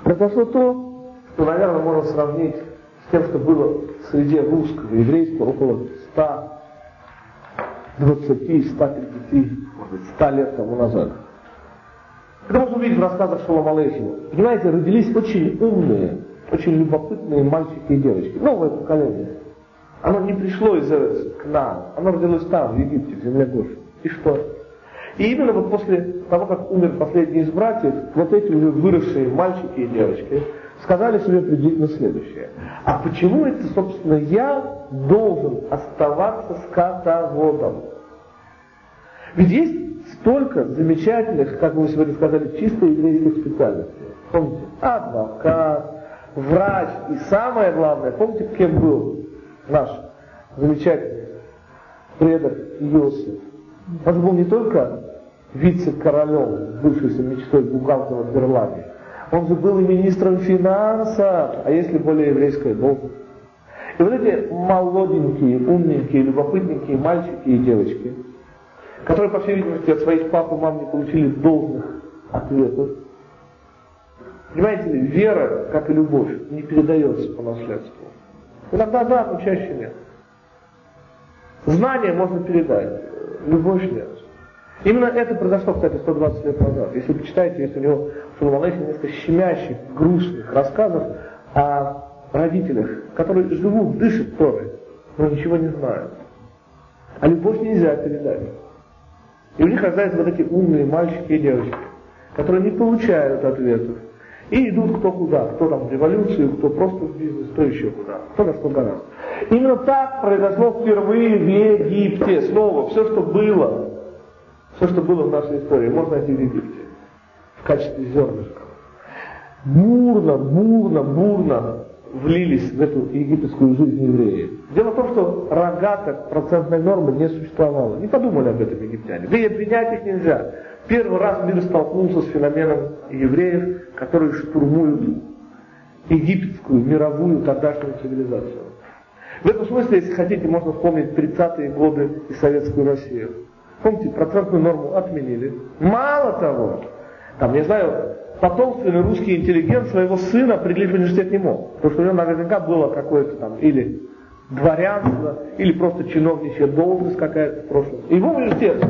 произошло то, что, наверное, можно сравнить тем, что было в среде русского еврейского около 120, 130, может быть, 100 лет тому назад. Это можно увидеть в рассказах Шалом Алейхима. Понимаете, родились очень умные, очень любопытные мальчики и девочки. Новое поколение. Оно не пришло из к нам, оно родилось там, в Египте, в земле Гоши. И что? И именно вот после того, как умер последний из братьев, вот эти уже выросшие мальчики и девочки сказали себе приблизительно следующее. А почему это, собственно, я должен оставаться скотоводом? Ведь есть столько замечательных, как вы сегодня сказали, чисто еврейских специальностей. Помните? Адвокат, врач и самое главное, помните, кем был наш замечательный предок Иосиф? Он же был не только вице-королем, бывшийся мечтой бухгалтера в Берламе, он же был и министром финансов, а если более еврейская должность. И вот эти молоденькие, умненькие, любопытненькие мальчики и девочки, которые, по всей видимости, от своих пап и мам не получили должных ответов, понимаете вера, как и любовь, не передается по наследству. Иногда да, но чаще нет. Знание можно передать, любовь нет. Именно это произошло, кстати, 120 лет назад. Если вы почитаете, есть у него в Шаломалехе несколько щемящих, грустных рассказов о родителях, которые живут, дышат Торой, но ничего не знают. А любовь нельзя передать. И у них рождаются вот эти умные мальчики и девочки, которые не получают ответов. И идут кто куда, кто там в революцию, кто просто в бизнес, кто еще куда, кто на что гораздо. Именно так произошло впервые в Египте. Снова, все, что было, все, что было в нашей истории, можно найти в Египте в качестве зернышка. Бурно, бурно, бурно влились в эту египетскую жизнь евреи. Дело в том, что рогаток процентной нормы не существовало. Не подумали об этом египтяне. Да и обвинять их нельзя. Первый раз мир столкнулся с феноменом евреев, которые штурмуют египетскую, мировую тогдашнюю цивилизацию. В этом смысле, если хотите, можно вспомнить 30-е годы и советскую Россию. Помните, процентную норму отменили. Мало того, там, не знаю, потомственный русский интеллигент своего сына определить в университет не мог. Потому что у него наверняка было какое-то там или дворянство, или просто чиновничья должность какая-то в прошлом. Его университет,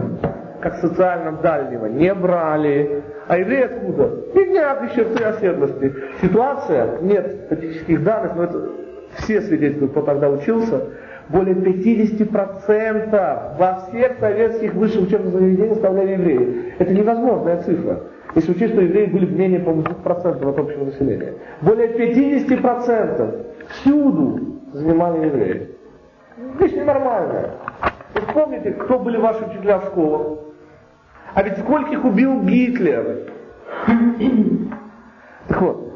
как социально дальнего, не брали. А евреи откуда? Бедняк еще в оседлости. Ситуация, нет статистических данных, но это все свидетельствуют, кто тогда учился, более 50% во всех советских высших учебных заведениях составляли евреи. Это невозможная цифра. Если учесть, что евреи были менее, по-моему, 2% от общего населения. Более 50% всюду занимали евреи. Вещь ненормальная. Вы помните, кто были ваши учителя в школах? А ведь скольких убил Гитлер? Так вот,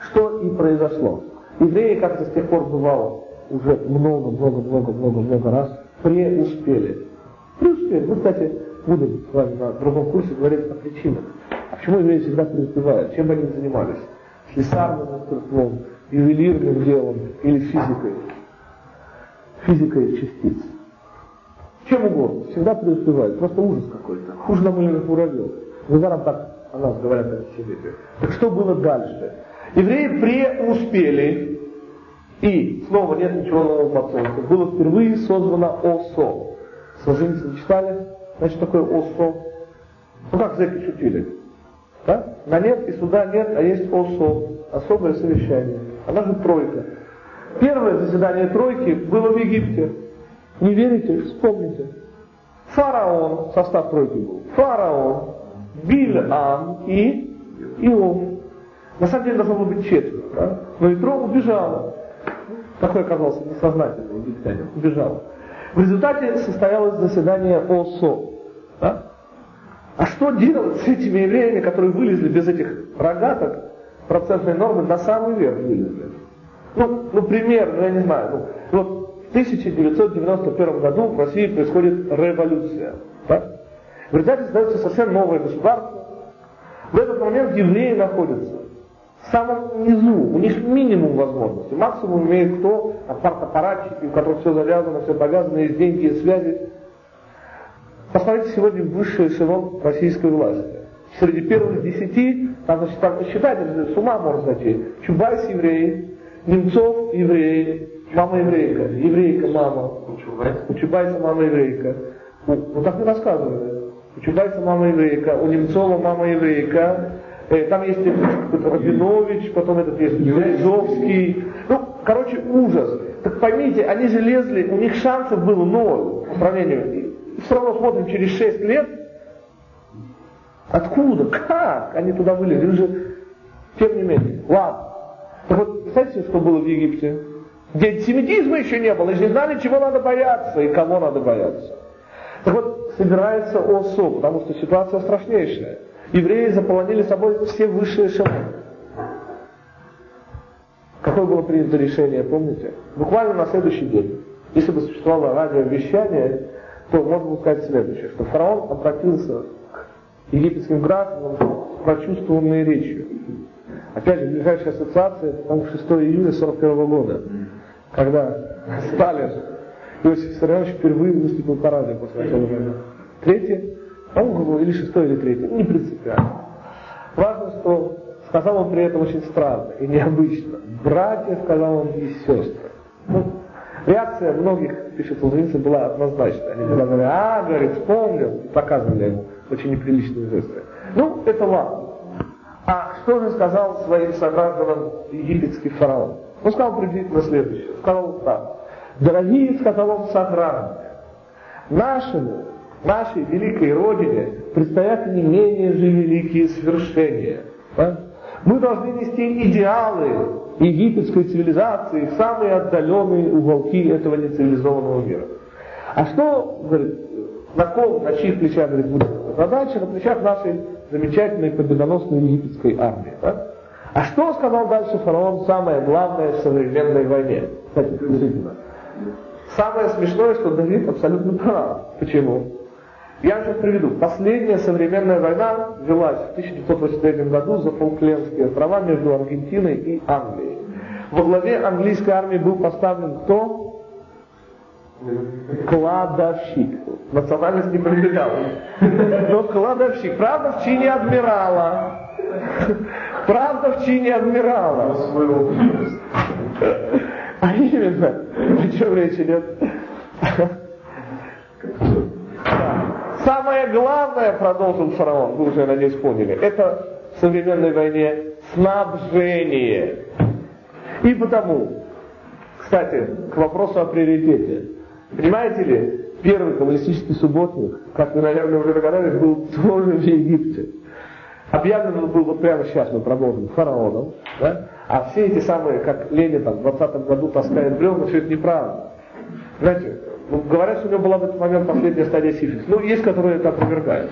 что и произошло. Евреи как-то с тех пор бывало уже много-много-много-много-много раз преуспели. Преуспели. Мы, кстати, будем с вами на другом курсе говорить о причинах. А почему евреи всегда преуспевают? Чем они занимались? Слесарным мастерством, ювелирным делом или физикой? Физикой частиц. Чем угодно. Всегда преуспевают. Просто ужас какой-то. Хуже намыленных муравьев. Недаром так о нас говорят антисемиты. Так что было дальше? Евреи преуспели и снова нет ничего нового под солнцем. Было впервые создано ОСО. Сложеницы читали? Значит, такое ОСО. Ну как зэки шутили? Да? На нет и суда нет, а есть ОСО. Особое совещание. Она же тройка. Первое заседание тройки было в Египте. Не верите? Вспомните. Фараон, состав тройки был. Фараон, Бильам и Иов. На самом деле должно было быть четверо. Да? Но Итро убежала. Такой оказался несознательный египтянин. Убежал. В результате состоялось заседание ОСО. Да? А что делать с этими евреями, которые вылезли без этих рогаток процентной нормы на самый верх вылезли? Ну, ну пример, ну я не знаю. Ну, вот 1991 году в России происходит революция. Да? В результате создается совсем новое государство. В этот момент евреи находятся в самом низу, у них минимум возможностей. Максимум имеет кто? Аппарат-аппаратчики, у которых все завязано, все повязано, есть деньги и связи. Посмотрите сегодня высший эшелон российской власти. Среди первых десяти, там, значит, там считать, с ума можно зайти. Чубайс еврей, Немцов еврей, мама еврейка, еврейка мама. У Чубайса мама еврейка. Ну так не рассказывали. У Чубайса мама еврейка, у Немцова мама еврейка, э, там есть Рабинович, потом этот есть Березовский. Ну, короче, ужас. Так поймите, они же лезли, у них шансов было ноль по сравнению все равно смотрим через 6 лет, откуда, как они туда вылезли, же, тем не менее, ладно. Так вот, представьте, что было в Египте. Антисемитизма еще не было, и не знали, чего надо бояться и кого надо бояться. Так вот, собирается ОСО, потому что ситуация страшнейшая. Евреи заполонили собой все высшие эшелоны. Какое было принято решение, помните? Буквально на следующий день. Если бы существовало радиовещание, то можно было сказать следующее, что фараон обратился к египетским гражданам с прочувствованной речью. Опять же, ближайшая ассоциация, там 6 июля 41 года, когда Сталин, Иосиф Виссарионович впервые выступил по радио после начала войны. Третье, по-моему, или шестое, или третье, не принципиально. Важно, что сказал он при этом очень странно и необычно. Братья, сказал он, и сестры. Ну, реакция многих, пишет Лузинцев, была однозначная. Они говорили, а, говорит, вспомнил, и показывали ему очень неприличные жесты. Ну, это ладно. А что же сказал своим согражданам египетский фараон? Он сказал приблизительно следующее. Сказал так. Дорогие, он, сограждане, нашему, нашей великой Родине предстоят не менее же великие свершения. Да? Мы должны нести идеалы египетской цивилизации в самые отдаленные уголки этого нецивилизованного мира. А что, говорит, на ком, на чьих плечах, говорит, будет задача? На плечах нашей замечательной победоносной египетской армии. Да? А что сказал дальше фараон самое главное в современной войне? Самое смешное, что Давид абсолютно прав. Почему? Я сейчас приведу. Последняя современная война велась в 1983 году за Фолклендские острова между Аргентиной и Англией. Во главе английской армии был поставлен кто? Кладовщик. Национальность не проверяла. Но кладовщик. Правда, в чине адмирала. Правда, в чине адмирала. А именно, о чем речь идет? Самое главное, продолжил фараон, вы уже, надеюсь, поняли, это в современной войне снабжение. И потому, кстати, к вопросу о приоритете. Понимаете ли, первый коммунистический субботник, как вы, наверное, уже догадались, был тоже в Египте. Объявлен он был вот прямо сейчас, мы продолжим, фараоном. Да? А все эти самые, как Ленин там, в 20 году таскает бревна, все это неправда. Знаете, ну, говорят, что у него была в этот момент последняя стадия сифилиса. Ну, есть, которые это опровергают.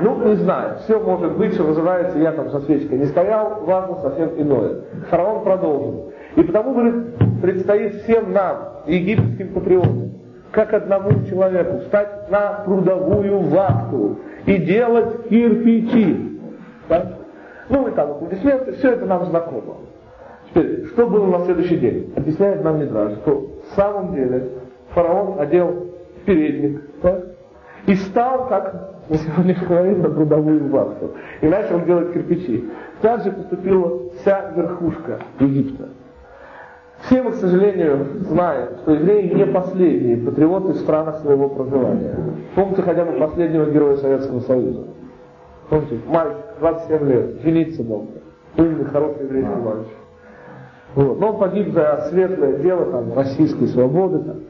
Ну, не знаю. Все может быть, что называется, я там со свечкой не стоял, важно совсем иное. Фараон продолжил. И потому, говорит, предстоит всем нам, египетским патриотам, как одному человеку, встать на трудовую вахту и делать кирпичи. Да? Ну и там аплодисменты, все это нам знакомо. Теперь, что было на следующий день? Объясняет нам Мидраш, что в самом деле фараон одел передник так, и стал, как мы сегодня говорим, на трудовую вахту. И начал делать кирпичи. Так же поступила вся верхушка Египта. Все мы, к сожалению, знаем, что евреи не последние патриоты в странах своего проживания. Помните хотя бы последнего героя Советского Союза? Помните, мальчик, 27 лет, жениться мог. Умный, хороший еврейский мальчик. Вот. Но он погиб за светлое дело там, российской свободы. Там.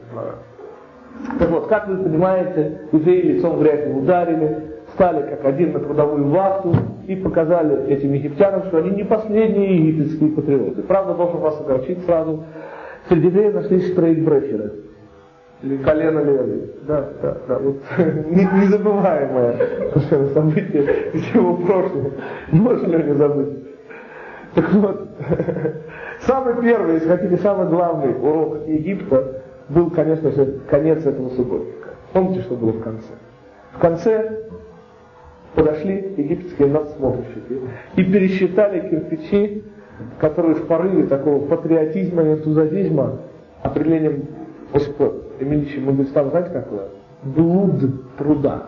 Так вот, как вы понимаете, евреи лицом в грязь ударили, стали как один на трудовую вахту и показали этим египтянам, что они не последние египетские патриоты. Правда, должен вас огорчить сразу, среди евреев нашлись штрейкбрехеры. Или колено левый. Да, да, да. Вот, незабываемое совершенно событие из его прошлого. Можно ли не забыть? Так вот, самый первый, если хотите, самый главный урок Египта был, конечно же, конец этого субботника. Помните, что было в конце? В конце подошли египетские надсмотрщики и пересчитали кирпичи, которые в порыве такого патриотизма и энтузиазма определением Осипа Эмильевича Мандельстама, знаете, какое? Блуд труда.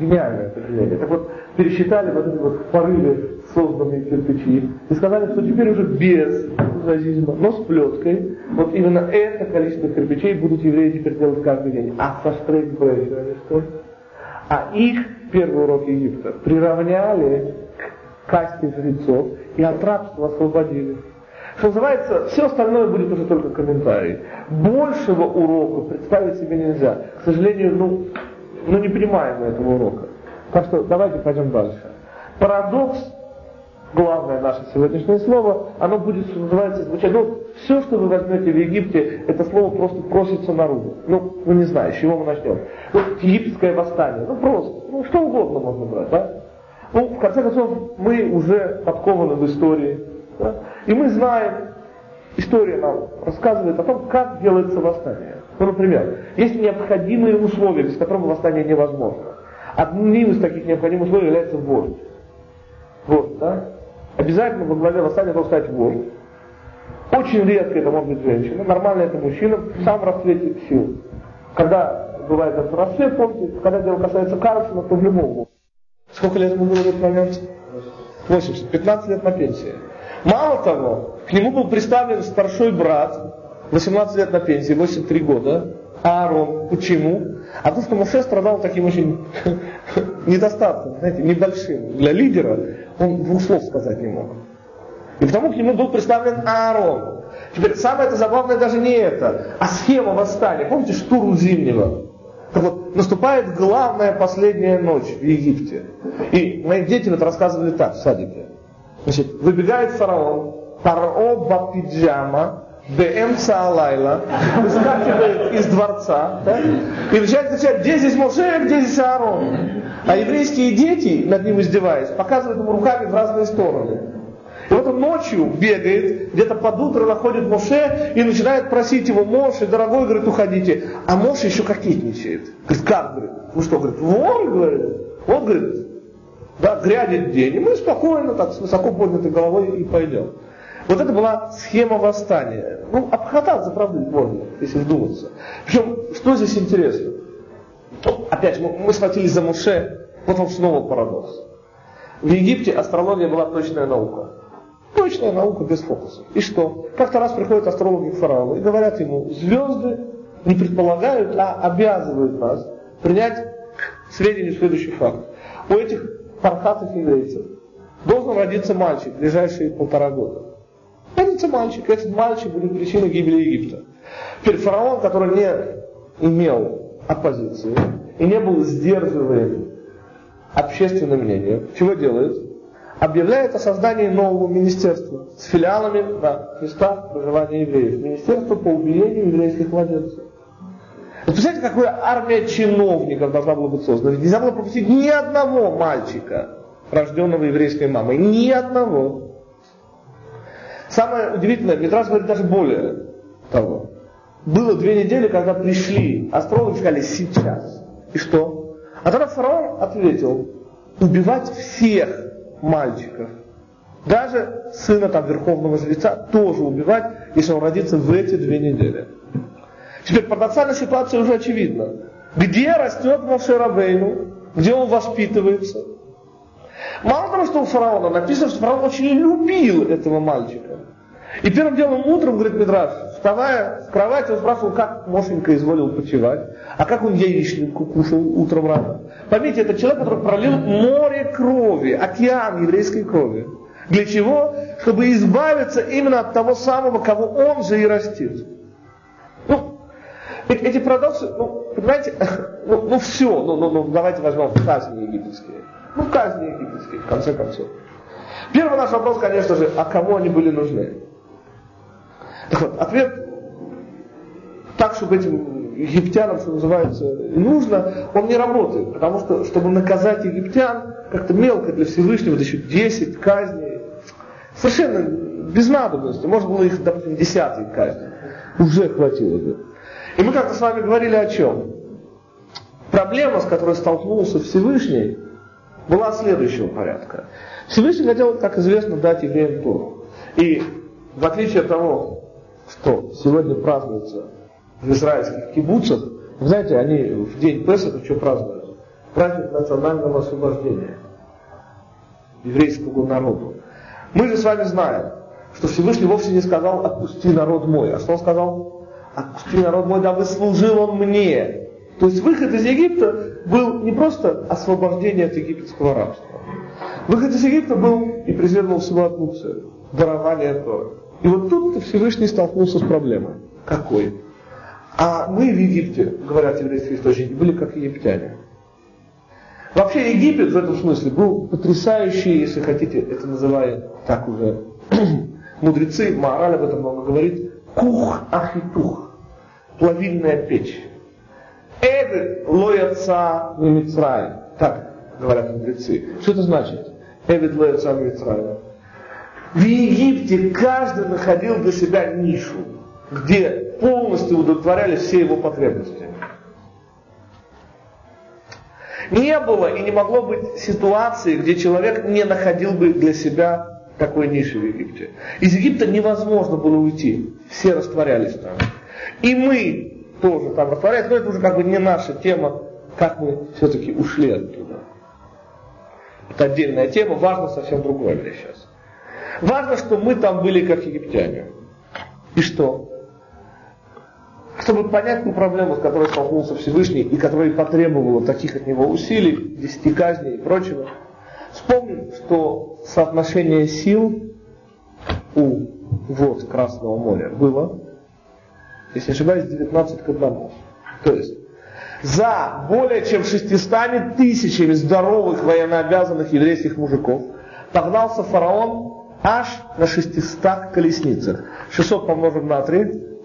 Гениальное определение. Так вот, пересчитали вот эти вот в порыве созданные кирпичи и сказали, что теперь уже без энтузиазма, но с плеткой, вот именно это количество кирпичей будут евреи теперь делать каждый день. А со штрейкбрейхерами что? А их, первый урок Египта, приравняли к касте жрецов и от рабства освободили. Что называется, все остальное будет уже только комментарий. Большего урока представить себе нельзя. К сожалению, ну, ну не понимаем мы этого урока. Так что давайте пойдем дальше. Парадокс главное наше сегодняшнее слово, оно будет, что называется, звучать. Ну, все, что вы возьмете в Египте, это слово просто просится наружу. Ну, ну не знаю, с чего мы начнем. Вот египетское восстание, ну просто, ну что угодно можно брать, да? Ну, в конце концов, мы уже подкованы в истории. Да? И мы знаем, история нам рассказывает о том, как делается восстание. Ну, например, есть необходимые условия, без которых восстание невозможно. Одним из таких необходимых условий является вождь. Вот, да? Обязательно во главе восстания должен стать вождь. Очень редко это может быть женщина, нормально это мужчина в самом расцвете сил. Когда бывает этот расцвет, помните, когда дело касается Карлсона, то в Сколько лет ему было в этот момент? 80. 15 лет на пенсии. Мало того, к нему был представлен старший брат, 18 лет на пенсии, 83 года, Аарон. Почему? А потому что Моше страдал таким очень недостатком, знаете, небольшим. Для лидера он двух слов сказать не мог. И потому к нему был представлен Аарон. Теперь самое это забавное даже не это, а схема восстания. Помните штурм Зимнего? Так вот, наступает главная последняя ночь в Египте. И мои дети вот рассказывали так в садике. Значит, выбегает фараон, паро бапиджама, ДМЦ Алайла, выскакивает из дворца да, и начинает кричать, где здесь Моше, где здесь Аарон? А еврейские дети, над ним издеваясь, показывают ему руками в разные стороны. И вот он ночью бегает, где-то под утро находит Моше и начинает просить его, Моше, дорогой, говорит, уходите. А Моше еще кокетничает. Говорит, как, говорит, ну что, говорит, вон, говорит, вот, говорит, да, грядет день, и мы спокойно, так, с высоко поднятой головой и пойдем. Вот это была схема восстания. Ну, обхвататься, правда, можно, если вдуматься. Причем, что здесь интересно? Ну, опять, мы, мы схватились за Муше, вот он снова парадокс. В Египте астрология была точная наука. Точная наука без фокуса. И что? Как-то раз приходят астрологи к фараону и говорят ему, звезды не предполагают, а обязывают нас принять к сведению следующий факт. У этих пархатых еврейцев должен родиться мальчик в ближайшие полтора года. Родится мальчик. Этот мальчик будет причиной гибели Египта. Теперь фараон, который не имел оппозиции и не был сдерживаем общественным мнением, чего делает? Объявляет о создании нового министерства с филиалами на местах проживания евреев. Министерство по убиению еврейских младенцев. Представляете, какая армия чиновников должна была быть создана? Нельзя было пропустить ни одного мальчика, рожденного еврейской мамой. Ни одного. Самое удивительное, Митраж говорит даже более того. Было две недели, когда пришли астрологи сказали сейчас. И что? А тогда фараон ответил, убивать всех мальчиков. Даже сына там верховного жреца тоже убивать, если он родится в эти две недели. Теперь парадоксальная ситуация уже очевидна. Где растет Моше Рабейну? Где он воспитывается? Мало того, что у фараона написано, что фараон очень любил этого мальчика. И первым делом утром, говорит Медраж, вставая с кровати, он спрашивал, как Мошенька изволил почевать, а как он яичнику кушал утром рано. Поймите, это человек, который пролил море крови, океан еврейской крови. Для чего? Чтобы избавиться именно от того самого, кого он же и растит. Ну, эти парадоксы, ну, понимаете, ну, ну все, ну, ну, ну, давайте возьмем казни египетские. Ну, казни египетские, в конце концов. Первый наш вопрос, конечно же, а кому они были нужны? Так вот, ответ так, чтобы этим египтянам, что называется, нужно, он не работает. Потому что, чтобы наказать египтян, как-то мелко для Всевышнего, да еще 10 казней, совершенно без надобности. Можно было их, допустим, десятые казни. Уже хватило бы. И мы как-то с вами говорили о чем? Проблема, с которой столкнулся Всевышний, была следующего порядка. Всевышний хотел, как известно, дать евреям Тору. И в отличие от того, что сегодня празднуется в израильских кибуцах, вы знаете, они в день Песаха что празднуют? Праздник национального освобождения еврейского народу. Мы же с вами знаем, что Всевышний вовсе не сказал «отпусти народ мой», а что он сказал? «Отпусти народ мой, дабы служил он мне». То есть выход из Египта был не просто освобождение от египетского рабства. Выход из Египта был, и преследовал всего одну цель – дарование Торы. И вот тут Всевышний столкнулся с проблемой. Какой? А мы в Египте, говорят еврейские источники, были как египтяне. Вообще Египет в этом смысле был потрясающий, если хотите, это называют так уже мудрецы, мораль об этом много говорит, кух ахитух, плавильная печь. Эвид лояца мимицрай, так говорят мудрецы. Что это значит? Эвид лояца мимицрай. В Египте каждый находил для себя нишу, где полностью удовлетворялись все его потребности. Не было и не могло быть ситуации, где человек не находил бы для себя такой ниши в Египте. Из Египта невозможно было уйти. Все растворялись там. И мы тоже там растворялись, но это уже как бы не наша тема, как мы все-таки ушли оттуда. Это отдельная тема, важно совсем другое для сейчас. Важно, что мы там были как египтяне. И что? Чтобы понять ту проблему, с которой столкнулся Всевышний, и которая потребовала таких от него усилий, десяти казней и прочего, вспомним, что соотношение сил у вод Красного моря было, если не ошибаюсь, 19 к 1. То есть за более чем 600 тысячами здоровых военнообязанных еврейских мужиков погнался фараон аж на 600 колесницах. 600 помножим на 3,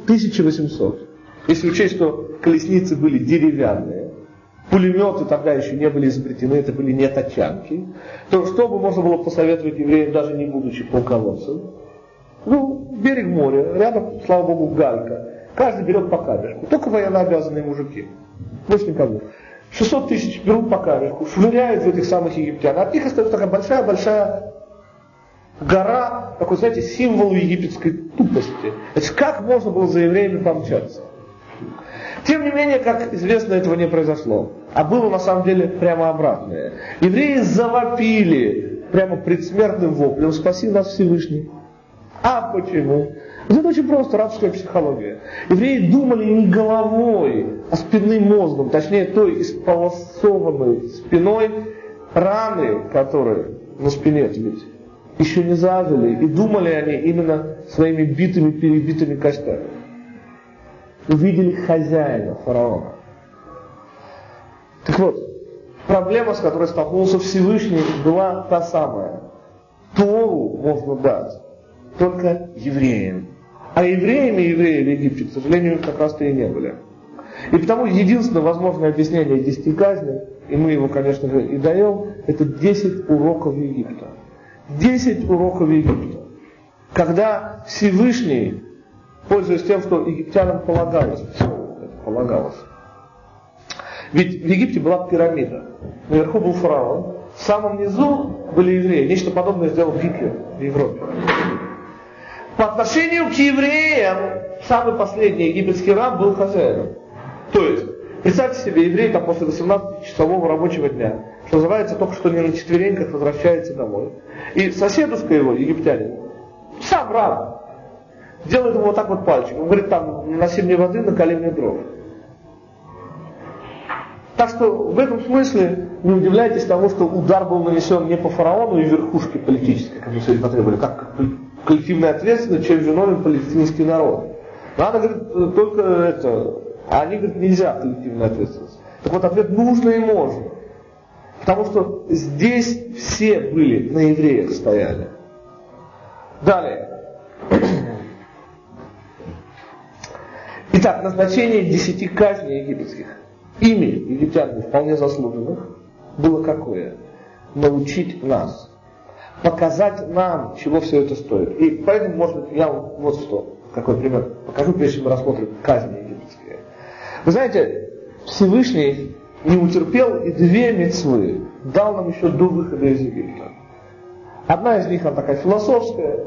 1800. Если учесть, что колесницы были деревянные, пулеметы тогда еще не были изобретены, это были не тачанки, то что бы можно было посоветовать евреям, даже не будучи полководцем? Ну, берег моря, рядом, слава богу, галька. Каждый берет по камешку. Только военнообязанные мужики. Больше никого. 600 тысяч берут по камешку, швыряют в этих самых египтян. От них остается такая большая-большая гора, такой, знаете, символ египетской тупости. Это как можно было за евреями помчаться? Тем не менее, как известно, этого не произошло. А было на самом деле прямо обратное. Евреи завопили прямо предсмертным воплем «Спаси нас Всевышний». А почему? Это очень просто, рабская психология. Евреи думали не головой, а спинным мозгом, точнее той исполосованной спиной раны, которые на спине ведь еще не зажили, и думали они именно своими битыми, перебитыми костями увидели хозяина фараона. Так вот, проблема, с которой столкнулся Всевышний, была та самая. Тору можно дать только евреям. А евреями евреи в Египте, к сожалению, как раз-то и не были. И потому единственное возможное объяснение десяти казней, и мы его, конечно же, и даем, это 10 уроков Египта. 10 уроков Египта. Когда Всевышний пользуясь тем, что египтянам полагалось полагалось. Ведь в Египте была пирамида. Наверху был фараон. В самом низу были евреи. Нечто подобное сделал Гитлер в Европе. По отношению к евреям, самый последний египетский раб был хозяином. То есть, представьте себе, еврей там после 18-часового рабочего дня, что называется, только что не на четвереньках возвращается домой. И соседушка его, египтянин, сам раб, делает ему вот так вот пальчиком. Он говорит, там, носи мне воды, накали мне дров. Так что в этом смысле не удивляйтесь тому, что удар был нанесен не по фараону и верхушке политической, как мы сегодня потребовали, как коллективная ответственность, чем виновен палестинский народ. Надо, говорит, только это, а они говорят, нельзя коллективная ответственность. Так вот, ответ нужно и можно. Потому что здесь все были, на евреях стояли. Далее. Итак, назначение десяти казней египетских, ими египтян вполне заслуженных, было какое? Научить нас, показать нам, чего все это стоит. И поэтому, может быть, я вам вот что, какой пример покажу, прежде чем мы рассмотрим казни египетские. Вы знаете, Всевышний не утерпел и две мецвы дал нам еще до выхода из Египта. Одна из них, она такая философская,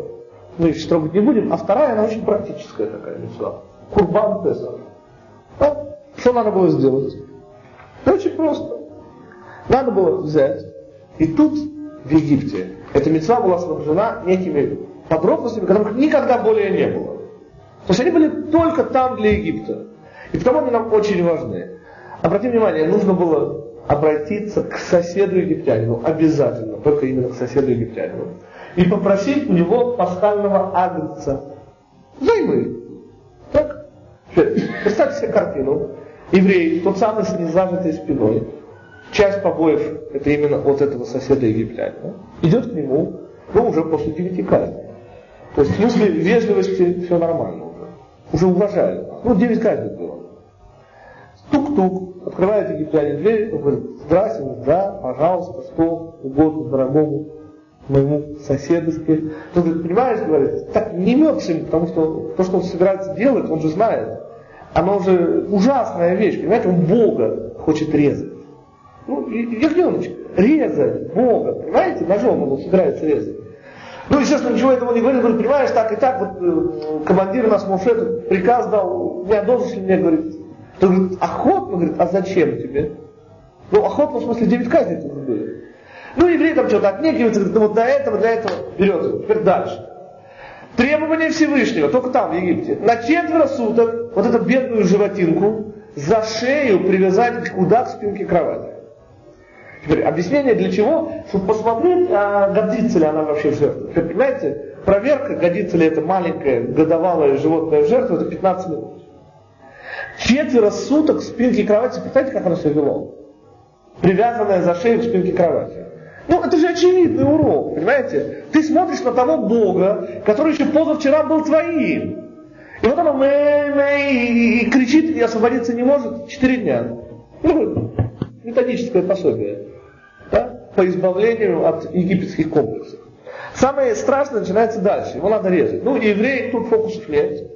мы их трогать не будем, а вторая, она очень практическая такая мецва. Курбан Песах. А? Что надо было сделать? Очень просто. Надо было взять. И тут, в Египте, эта мецва была снабжена некими подробностями, которых никогда более не было. То есть они были только там для Египта. И потому они нам очень важны. Обратите внимание, нужно было обратиться к соседу египтянину, обязательно, только именно к соседу египтянину, и попросить у него пасхального агнца. Займы. Представьте себе картину. Еврей, тот самый с незажатой спиной, часть побоев это именно от этого соседа египтянина. Идет к нему, но уже после девяти казней. То есть в смысле вежливости все нормально уже. Уже уважают. Ну, девять казней было. Тук-тук, открывает египтянин дверь, говорит, здравствуйте, да, пожалуйста, что угодно дорогому моему соседушке. Он говорит, понимаешь, говорит, так не мется им, потому что то, что он собирается делать, он же знает. Оно уже ужасная вещь, понимаете, он Бога хочет резать. Ну, ягненочек, резать Бога, понимаете, ножом он собирается резать. Ну, естественно, ничего этого не говорит, говорит, понимаешь, так и так, вот э, командир нас Моше приказ дал, не одолжишь ли мне, говорит, то говорит, охотно, говорит, а зачем тебе? Ну, охотно, в смысле, 9 казней тут были. Ну, еврей там что-то отнекивается, говорит, ну вот для этого, для этого берет. Теперь дальше. Требование Всевышнего, только там, в Египте. На четверо суток вот эту бедную животинку за шею привязать куда? К спинке кровати. Теперь объяснение для чего? Чтобы посмотреть, а годится ли она вообще в жертву. Теперь, понимаете, проверка, годится ли это маленькое годовалое животное в жертву, это 15 минут. Четверо суток в спинке кровати, представляете, как оно себя вело? Привязанное за шею к спинке кровати. Ну, это же очевидный урок, понимаете? Ты смотришь на того Бога, который еще позавчера был твоим. И вот оно мэ, мэ, и, кричит, и освободиться не может четыре дня. Ну, методическое пособие да, по избавлению от египетских комплексов. Самое страшное начинается дальше. Его надо резать. Ну, евреи тут фокусов нет.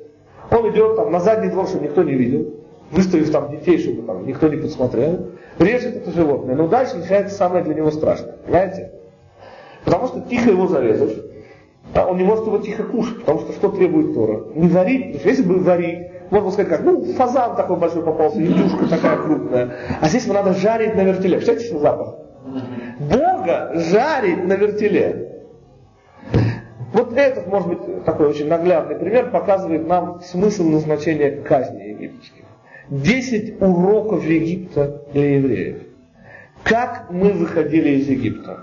Он идет там на задний двор, чтобы никто не видел, выставив там детей, чтобы там никто не подсмотрел, режет это животное. Но дальше начинается самое для него страшное. Понимаете? Потому что тихо его зарезать, а он не может его тихо кушать, потому что что требует Тора? Не что если бы варить, можно сказать как, ну, фазан такой большой попался, индюшка такая крупная. А здесь его надо жарить на вертеле. Представляете, запах? Бога жарить на вертеле. Вот этот, может быть, такой очень наглядный пример показывает нам смысл назначения казни египетских. Десять уроков Египта для евреев. Как мы выходили из Египта?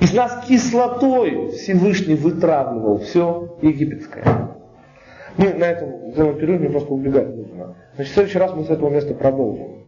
Из нас кислотой Всевышний вытравливал все египетское. Мы на этом перерыв, мне просто убегать нужно. Значит, в следующий раз мы с этого места продолжим.